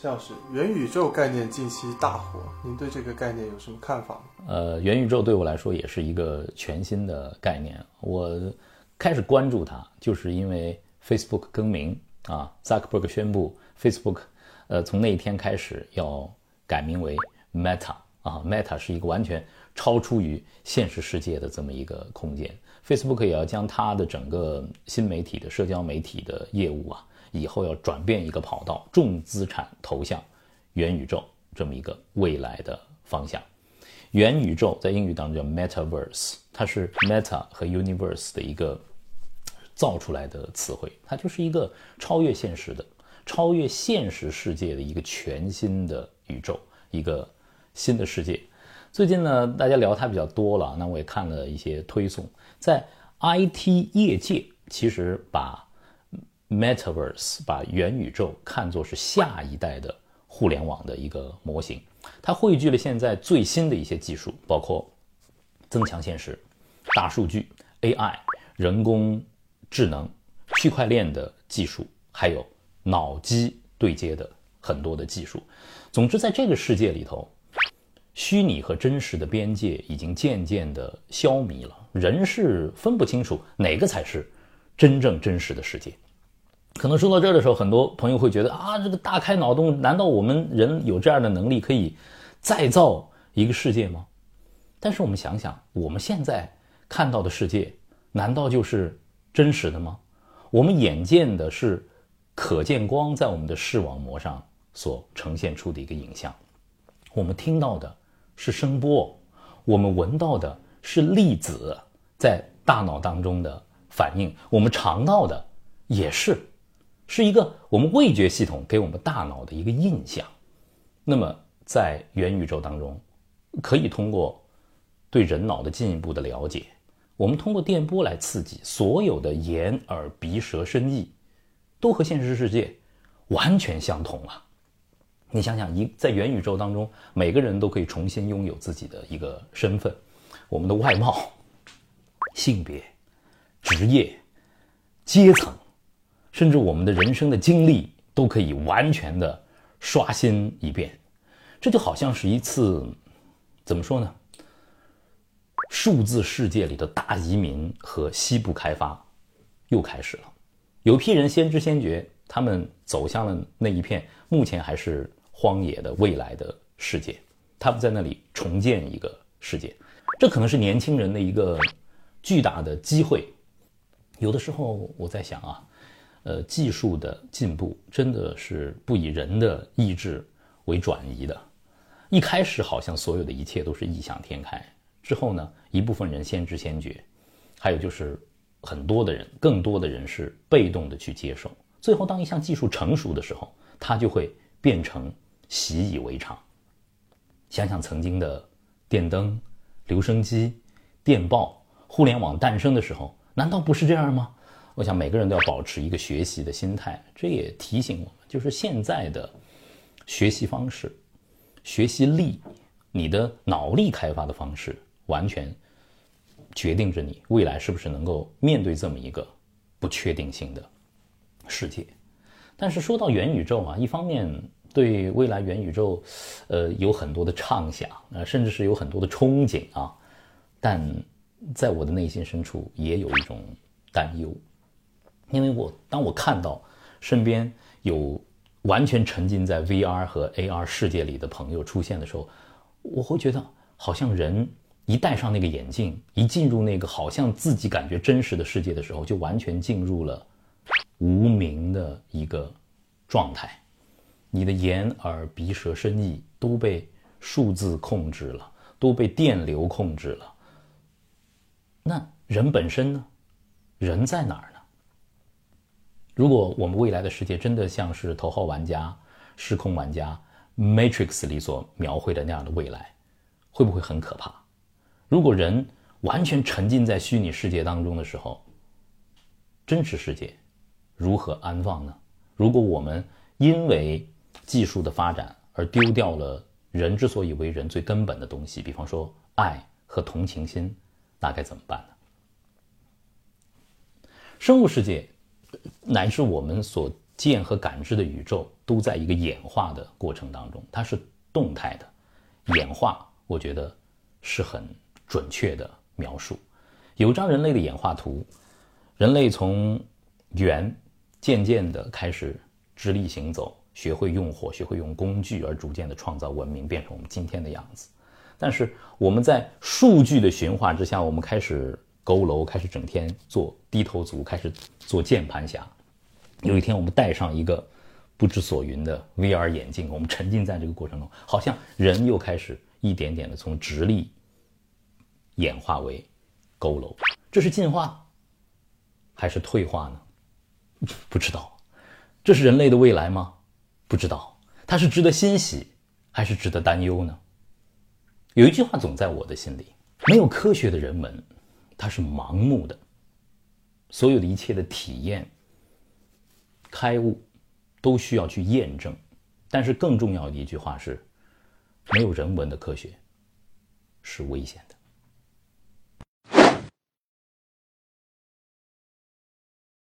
像是元宇宙概念近期大火，您对这个概念有什么看法吗？呃，元宇宙对我来说也是一个全新的概念。我开始关注它，就是因为 Facebook 更名啊，Zuckerberg 宣布 Facebook，呃，从那一天开始要改名为 Meta 啊，Meta 是一个完全超出于现实世界的这么一个空间。Facebook 也要将它的整个新媒体的社交媒体的业务啊。以后要转变一个跑道，重资产投向元宇宙这么一个未来的方向。元宇宙在英语当中叫 Metaverse，它是 Meta 和 Universe 的一个造出来的词汇，它就是一个超越现实的、超越现实世界的一个全新的宇宙，一个新的世界。最近呢，大家聊它比较多了，那我也看了一些推送，在 IT 业界其实把。Metaverse 把元宇宙看作是下一代的互联网的一个模型，它汇聚了现在最新的一些技术，包括增强现实、大数据、AI、人工智能、区块链的技术，还有脑机对接的很多的技术。总之，在这个世界里头，虚拟和真实的边界已经渐渐的消弭了，人是分不清楚哪个才是真正真实的世界。可能说到这儿的时候，很多朋友会觉得啊，这个大开脑洞，难道我们人有这样的能力可以再造一个世界吗？但是我们想想，我们现在看到的世界，难道就是真实的吗？我们眼见的是可见光在我们的视网膜上所呈现出的一个影像，我们听到的是声波，我们闻到的是粒子在大脑当中的反应，我们尝到的也是。是一个我们味觉系统给我们大脑的一个印象。那么，在元宇宙当中，可以通过对人脑的进一步的了解，我们通过电波来刺激所有的眼、耳、鼻、舌、身意，都和现实世界完全相同了。你想想，一在元宇宙当中，每个人都可以重新拥有自己的一个身份，我们的外貌、性别、职业、阶层。甚至我们的人生的经历都可以完全的刷新一遍，这就好像是一次怎么说呢？数字世界里的大移民和西部开发又开始了。有批人先知先觉，他们走向了那一片目前还是荒野的未来的世界，他们在那里重建一个世界，这可能是年轻人的一个巨大的机会。有的时候我在想啊。呃，技术的进步真的是不以人的意志为转移的。一开始好像所有的一切都是异想天开，之后呢，一部分人先知先觉，还有就是很多的人，更多的人是被动的去接受。最后，当一项技术成熟的时候，它就会变成习以为常。想想曾经的电灯、留声机、电报、互联网诞生的时候，难道不是这样吗？我想每个人都要保持一个学习的心态，这也提醒我们，就是现在的学习方式、学习力、你的脑力开发的方式，完全决定着你未来是不是能够面对这么一个不确定性的世界。但是说到元宇宙啊，一方面对未来元宇宙，呃，有很多的畅想啊，甚至是有很多的憧憬啊，但在我的内心深处也有一种担忧。因为我当我看到身边有完全沉浸在 VR 和 AR 世界里的朋友出现的时候，我会觉得好像人一戴上那个眼镜，一进入那个好像自己感觉真实的世界的时候，就完全进入了无名的一个状态。你的眼、耳、鼻、舌、身、意都被数字控制了，都被电流控制了。那人本身呢？人在哪儿呢？如果我们未来的世界真的像是《头号玩家》《失控玩家》《Matrix》里所描绘的那样的未来，会不会很可怕？如果人完全沉浸在虚拟世界当中的时候，真实世界如何安放呢？如果我们因为技术的发展而丢掉了人之所以为人最根本的东西，比方说爱和同情心，那该怎么办呢？生物世界。乃是我们所见和感知的宇宙都在一个演化的过程当中，它是动态的演化。我觉得是很准确的描述。有张人类的演化图，人类从猿渐渐的开始直立行走，学会用火，学会用工具，而逐渐的创造文明，变成我们今天的样子。但是我们在数据的驯化之下，我们开始佝偻，开始整天做低头族，开始做键盘侠。有一天，我们戴上一个不知所云的 VR 眼镜，我们沉浸在这个过程中，好像人又开始。一点点的从直立演化为佝偻，这是进化还是退化呢？不知道。这是人类的未来吗？不知道。它是值得欣喜还是值得担忧呢？有一句话总在我的心里：没有科学的人文，它是盲目的。所有的一切的体验、开悟，都需要去验证。但是更重要的一句话是。没有人文的科学是危险的。